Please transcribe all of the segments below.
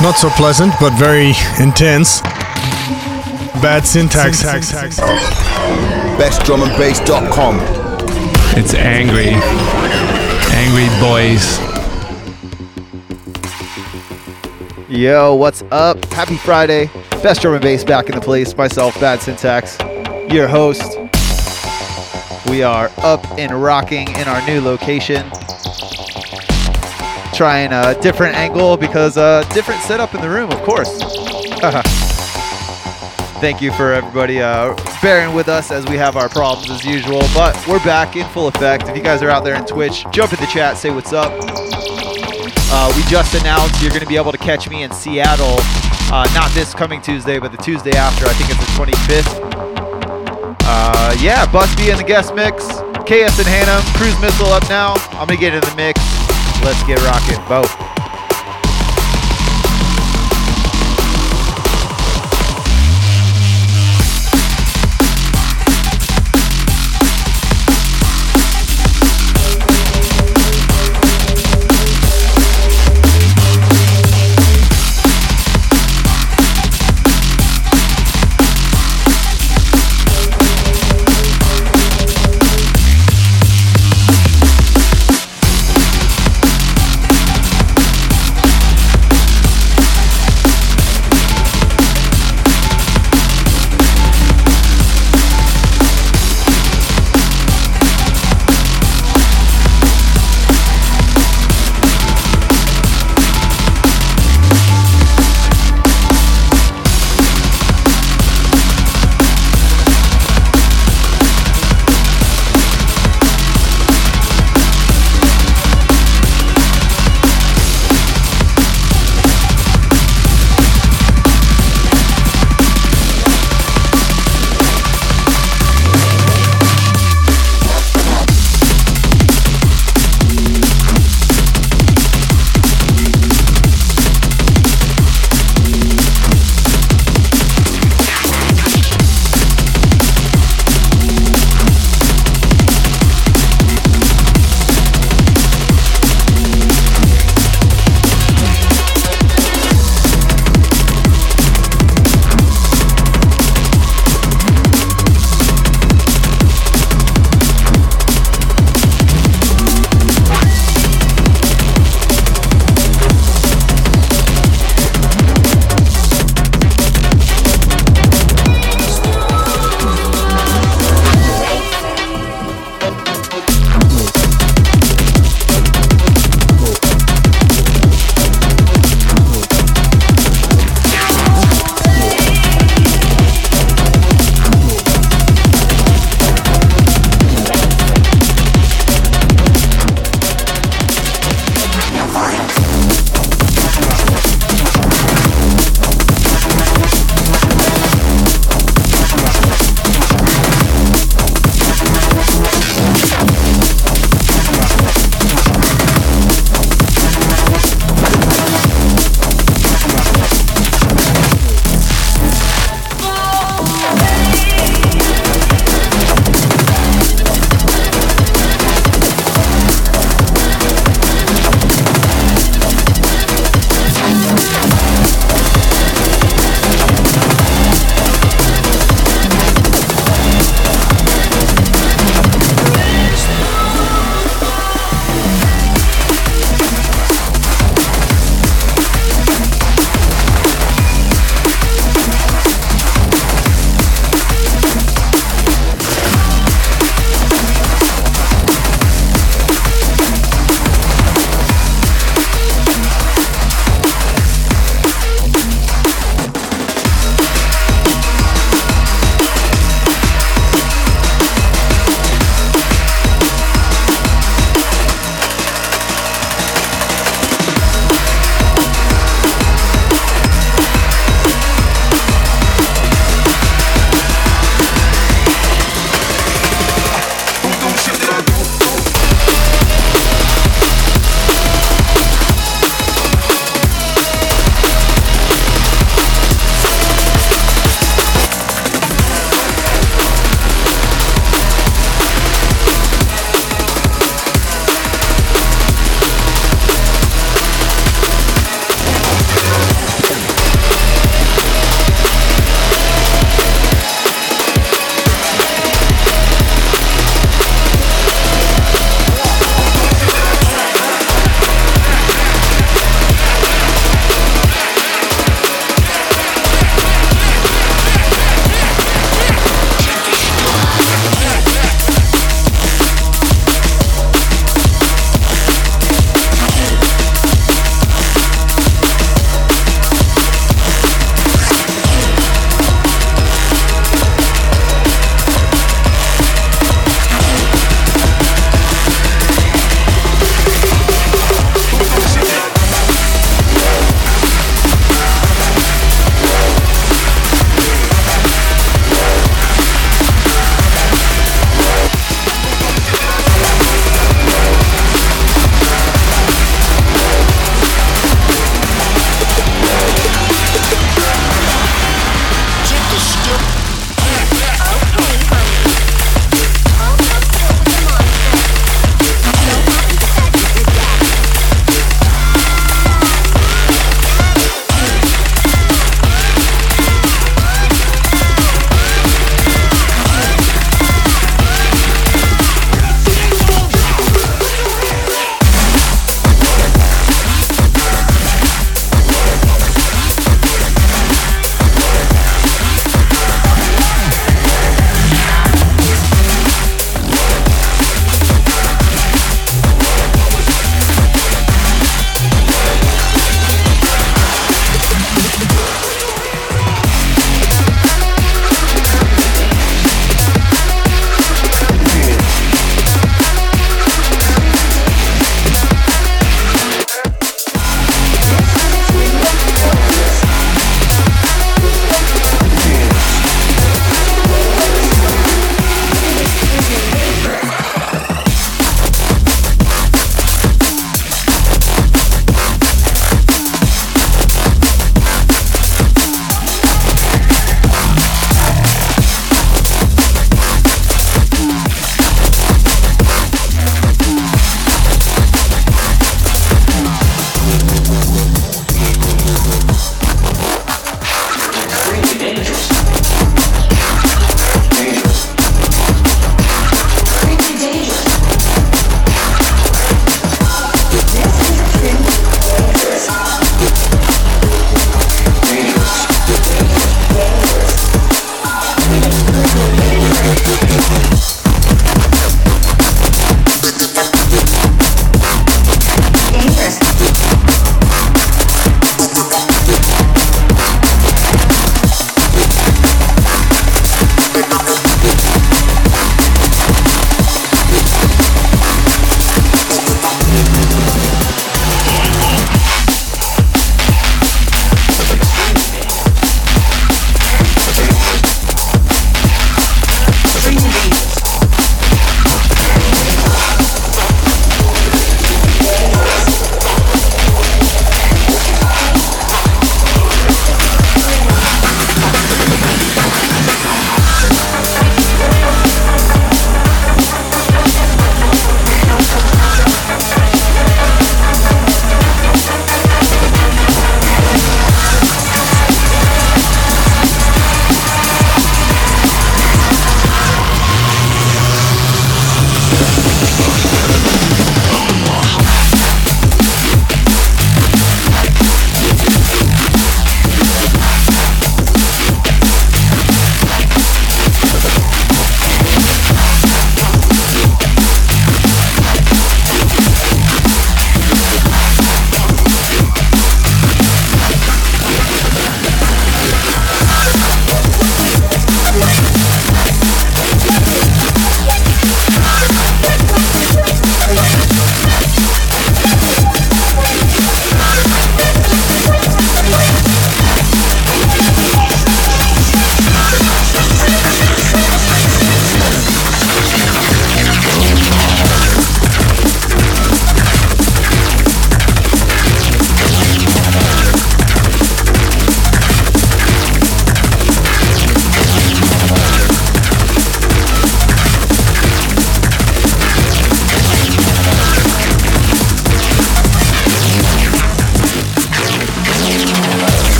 Not so pleasant, but very intense. Bad syntax. Hacks. Bestdrumandbass.com. It's angry. Angry boys. Yo, what's up? Happy Friday. Best drum and bass back in the place. Myself, Bad Syntax, your host. We are up and rocking in our new location. Trying a different angle because a different setup in the room, of course. Thank you for everybody uh, bearing with us as we have our problems as usual, but we're back in full effect. If you guys are out there in Twitch, jump in the chat, say what's up. Uh, we just announced you're going to be able to catch me in Seattle, uh, not this coming Tuesday, but the Tuesday after. I think it's the 25th. Uh, yeah, Bus Bee in the guest mix. KS and Hannah, Cruise Missile up now. I'm going to get in the mix. Let's get rocking. Both.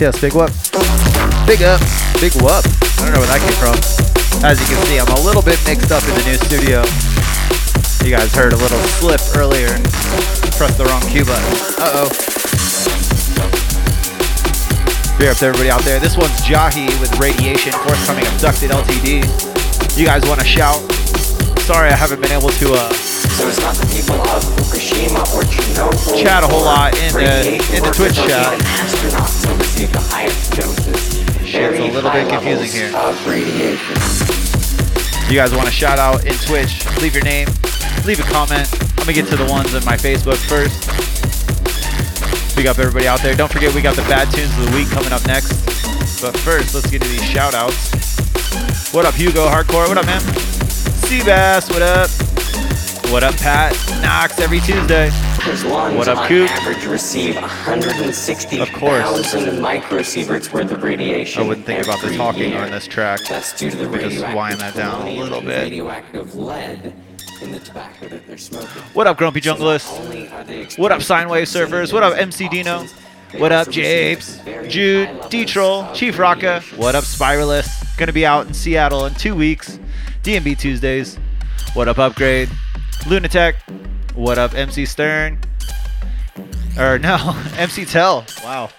Yes, big whoop. Big up, big whoop. I don't know where that came from. As you can see, I'm a little bit mixed up in the new studio. You guys heard a little slip earlier and pressed the wrong cue button. Uh-oh. Beer up to everybody out there. This one's Jahi with Radiation, forthcoming Abducted LTD. You guys want to shout? Sorry I haven't been able to uh, So it's not the people of. Chat a whole lot in the- in the Twitch chat. Shit's a little bit confusing here. Radiation. you guys want to shout out in Twitch, leave your name, leave a comment. I'm gonna get to the ones on my Facebook first. Big up everybody out there. Don't forget we got the bad tunes of the week coming up next. But first, let's get to these shout outs. What up, Hugo Hardcore? What up, man? Seabass, what up? What up, Pat? Knox every Tuesday. Those lungs What up, on Coop? average receive 160,000 Of course. microsieverts worth of radiation. I wouldn't think about the talking year. on this track. That's due to the just radioactive wind that down a little bit. Radioactive lead in the tobacco that they're smoking. What up, Grumpy Junglist? What up, Sine Wave Surfers? What up, MC Dino? What up, Japes? Jude, D-Troll, Chief Rocka. What up, Spiralist? Gonna be out in Seattle in two weeks. DNB Tuesdays. What up, Upgrade? Lunatech. What up, MC Stern? Or no, MC Tell. Wow.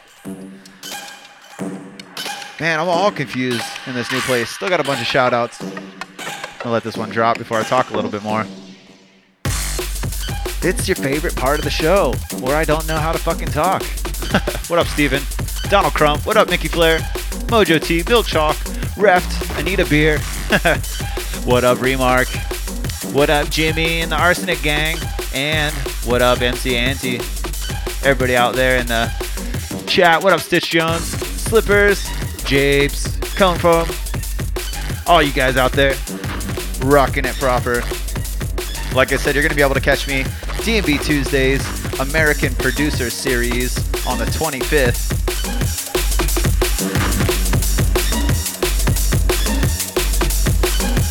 Man, I'm all confused in this new place. Still got a bunch of shout outs. I'll let this one drop before I talk a little bit more. It's your favorite part of the show, where I don't know how to fucking talk. what up, Steven? Donald Crump. What up, Mickey Flair? Mojo T, Bill Chalk, Reft, Anita Beer. what up, Remark? What up, Jimmy and the Arsenic Gang? And what up, MC Anti? Everybody out there in the chat. What up, Stitch Jones? Slippers, Japes, Cone Foam. All you guys out there rocking it proper. Like I said, you're going to be able to catch me DNB Tuesdays, American Producer Series on the 25th.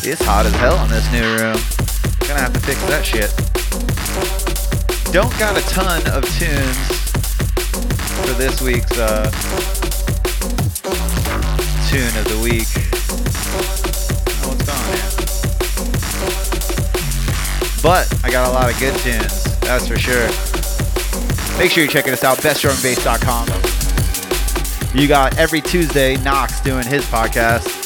It's hot as hell in this new room. Have to fix that shit. Don't got a ton of tunes for this week's uh, tune of the week. Oh, on here? But I got a lot of good tunes, that's for sure. Make sure you're checking us out, bestdrumandbass.com. You got every Tuesday Knox doing his podcast.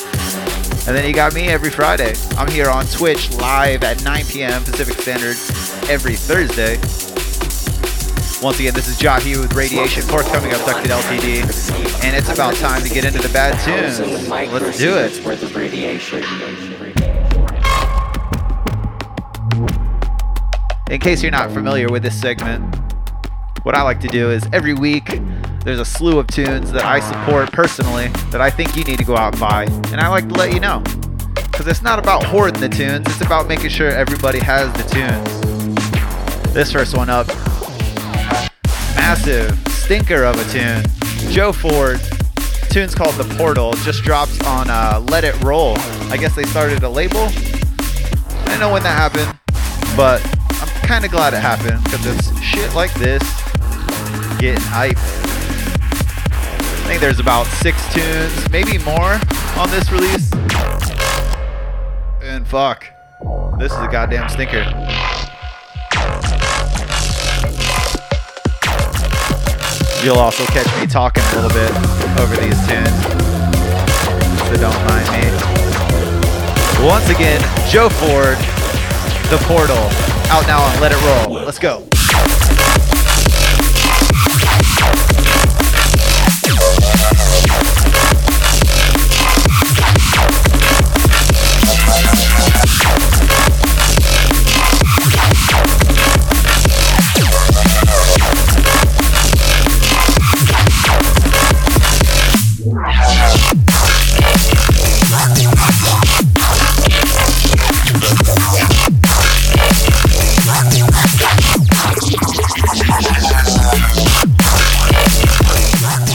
And then you got me every Friday. I'm here on Twitch live at 9 p.m. Pacific Standard every Thursday. Once again, this is Jahi with Radiation, forthcoming Abducted LTD. And it's about time to get into the bad tunes. Let's do it. In case you're not familiar with this segment, what I like to do is every week there's a slew of tunes that I support personally that I think you need to go out and buy. And I like to let you know. Because it's not about hoarding the tunes, it's about making sure everybody has the tunes. This first one up, massive stinker of a tune. Joe Ford, tune's called The Portal, just dropped on uh, Let It Roll. I guess they started a label. I don't know when that happened, but I'm kind of glad it happened because it's shit like this getting hype. I think there's about six tunes, maybe more, on this release. And fuck, this is a goddamn stinker. You'll also catch me talking a little bit over these tunes, so don't mind me. Once again, Joe Ford The Portal. Out now on Let It Roll. Let's go.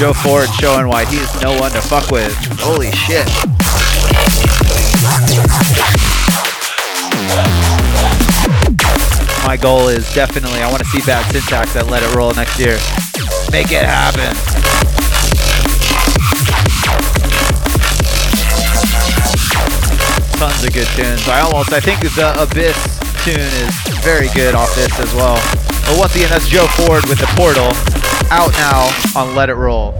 Joe Ford showing why he's no one to fuck with. Holy shit. My goal is definitely I want to see bad syntax at Let It Roll next year. Make it happen. Tons of good tunes. I almost I think the Abyss tune is very good off this as well. But once again, that's Joe Ford with the Portal out now on Let It Roll.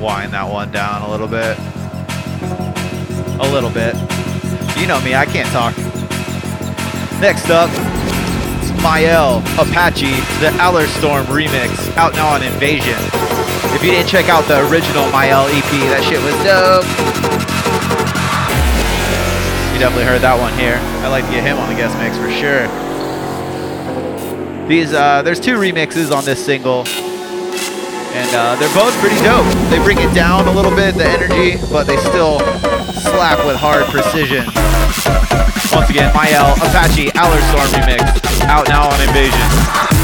Wind that one down a little bit. A little bit. You know me, I can't talk. Next up, it's Mael Apache, the Allerstorm remix, out now on Invasion. If you didn't check out the original Mael EP, that shit was dope. You definitely heard that one here. I'd like to get him on the guest mix for sure. These uh, there's two remixes on this single, and uh, they're both pretty dope. They bring it down a little bit, the energy, but they still slap with hard precision. Once again, Mael Apache Allerstorm remix out now on Invasion.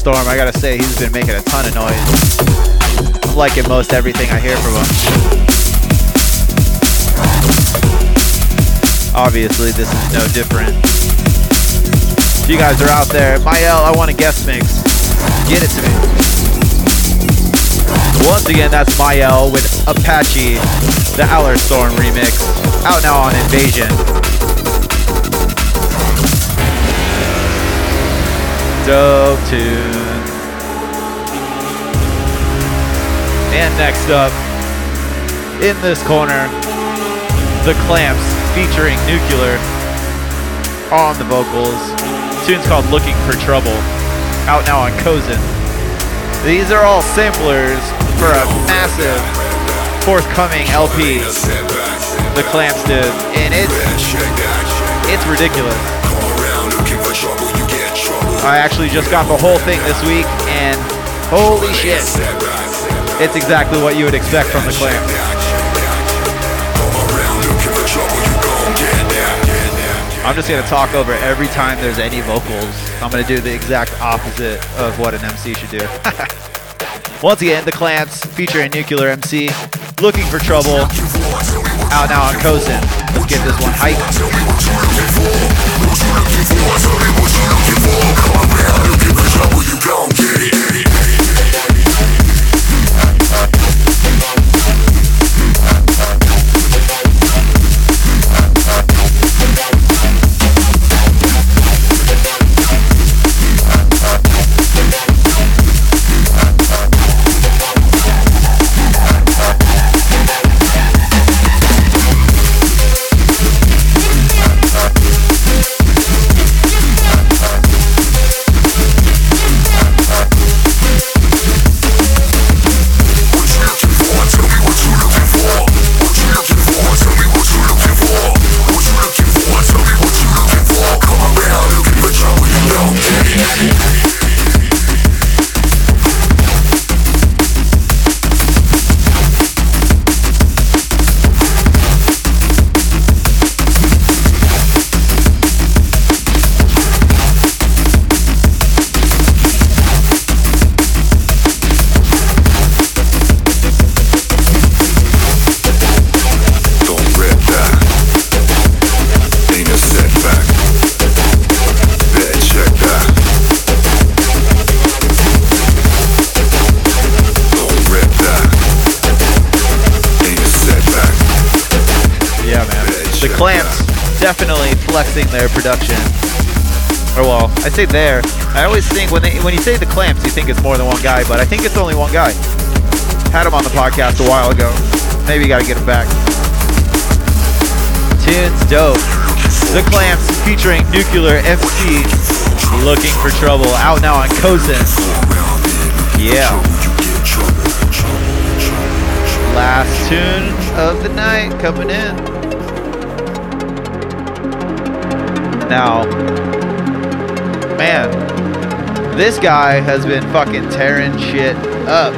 Allerstorm, I gotta say, he's been making a ton of noise. I'm liking most everything I hear from him. Obviously, this is no different. If you guys are out there, Mael, I want a guest mix. Get it to me. Once again, that's Mael with Apache, the Allerstorm remix, out now on Invasion. Dope tune. And next up, in this corner, The Clamps featuring Nuclear on the vocals. tune's called Looking for Trouble, out now on Cozen. These are all samplers for a massive forthcoming LP The Clamps did, and it's, it's ridiculous. I actually just got the whole thing this week, and holy shit, it's exactly what you would expect from the Clamps. I'm just gonna talk over every time there's any vocals. I'm gonna do the exact opposite of what an MC should do. Once again, the Clamps featuring Nuclear MC, looking for trouble. Out now on Cozen. Let's get this one hype. What The clamps definitely flexing their production. Or well, I say there. I always think when they when you say the Clamps, you think it's more than one guy, but I think it's only one guy. Had him on the podcast a while ago. Maybe you gotta get him back. Tunes dope. The Clamps featuring Nuclear MC. Looking for trouble. Out now on Cozen. Yeah. Last tune of the night coming in. Now, man, this guy has been fucking tearing shit up.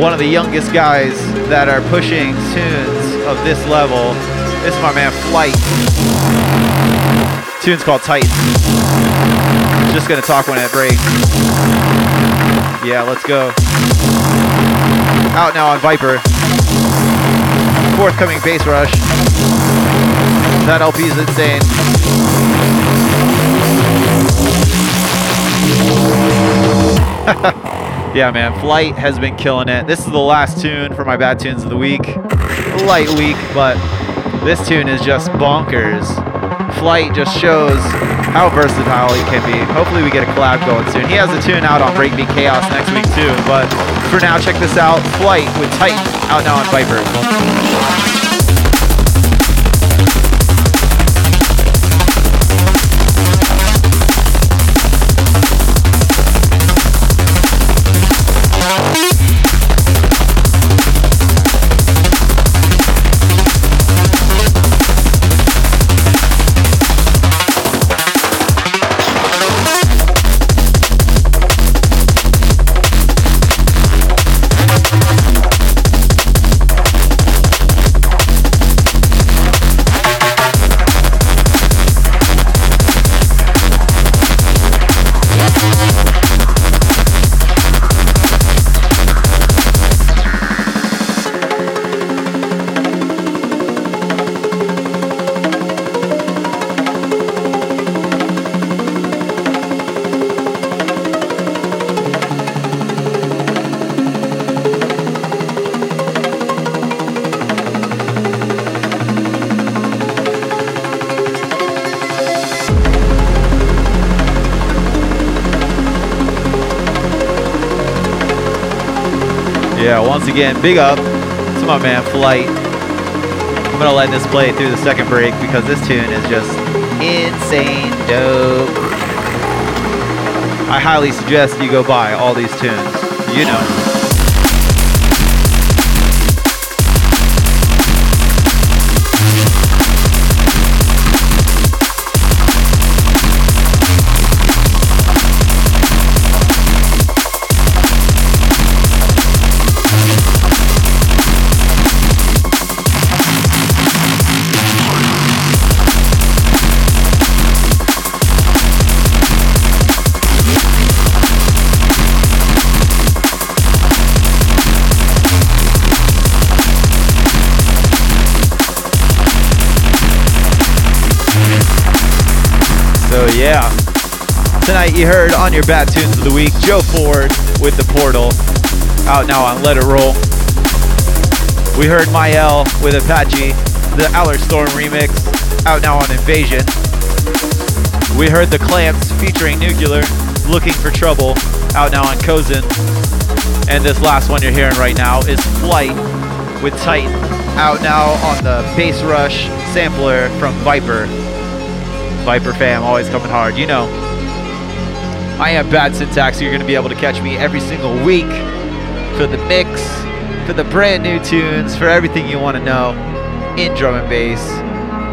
One of the youngest guys that are pushing tunes of this level. This is my man Flight. Tune's called Titan. Just gonna talk when it breaks. Yeah, let's go. Out now on Viper. Forthcoming bass rush. That LP is insane. yeah, man. Flight has been killing it. This is the last tune for my bad tunes of the week. Light week, but this tune is just bonkers. Flight just shows how versatile he can be. Hopefully we get a collab going soon. He has a tune out on Breakbeat Chaos next week too, but for now, check this out. Flight with Titan out now on Viper. Yeah, once again, big up to my man Flight. I'm gonna let this play through the second break because this tune is just insane dope. I highly suggest you go buy all these tunes. You know. So yeah, tonight you heard on your bad tunes of the week, Joe Ford with the Portal, out now on Let It Roll. We heard Mael with Apache, the Allerstorm remix, out now on Invasion. We heard the Clamps featuring Nuclear, Looking for Trouble, out now on Cozen. And this last one you're hearing right now is Flight with Titan, out now on the Bass Rush sampler from Viper. Viper fam, always coming hard, you know. I am Bad Syntax, so you're going to be able to catch me every single week for the mix, for the brand new tunes, for everything you want to know in drum and bass.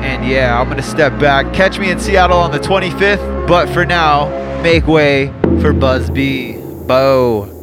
And yeah, I'm going to step back. Catch me in Seattle on the 25th, but for now, make way for Bus Bee. Bo.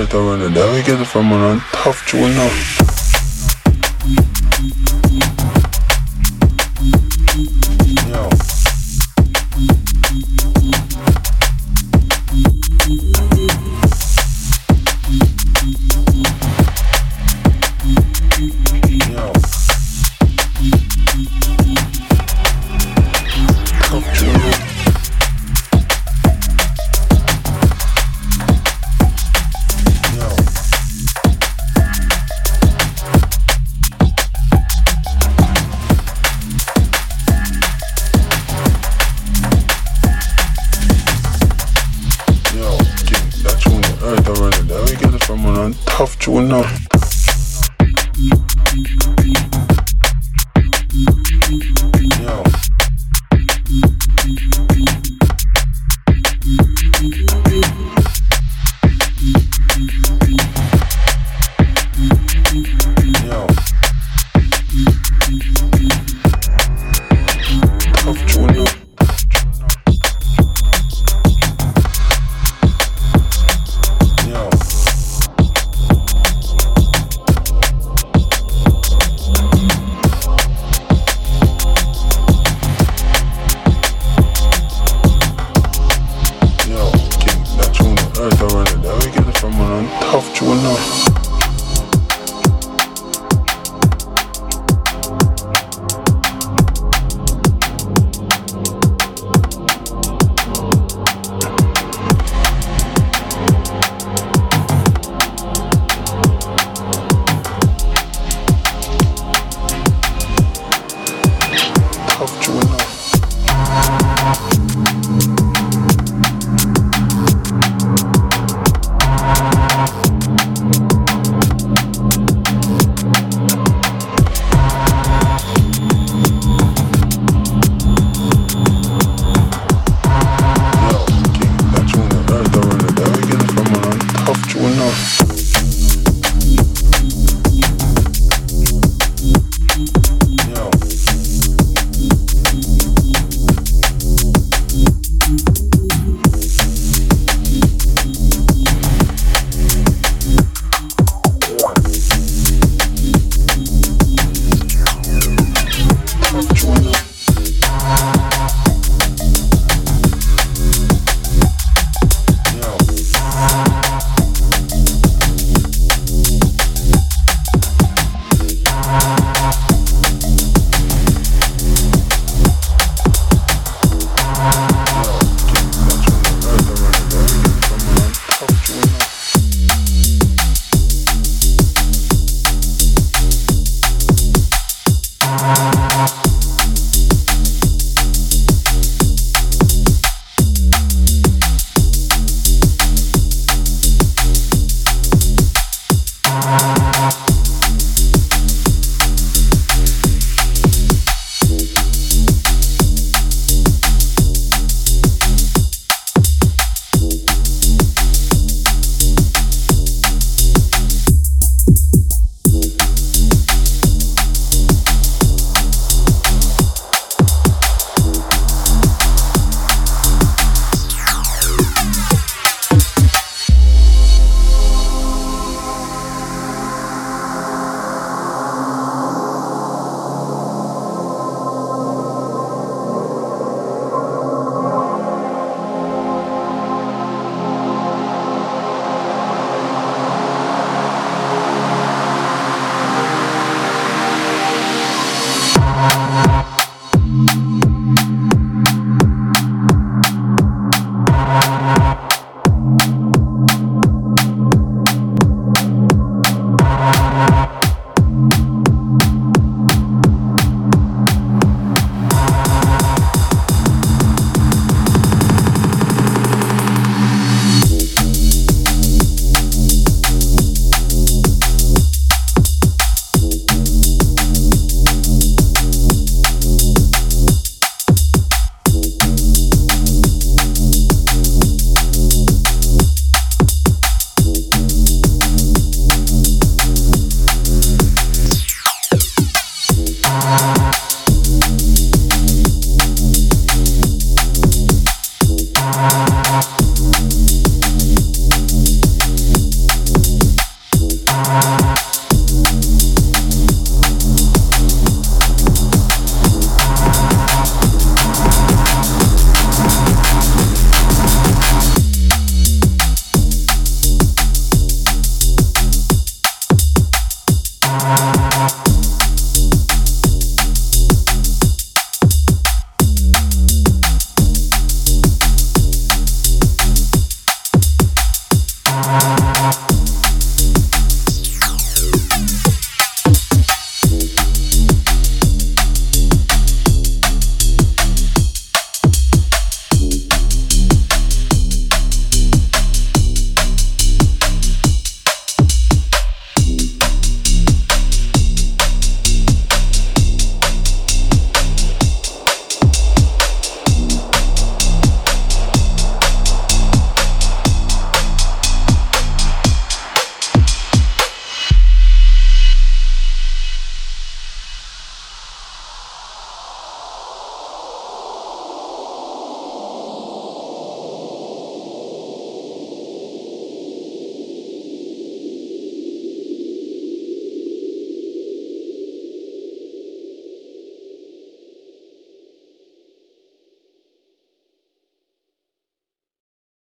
Alright, I wanna die. Get it from an tough to enough. Earth, I it. We get it from when I'm know.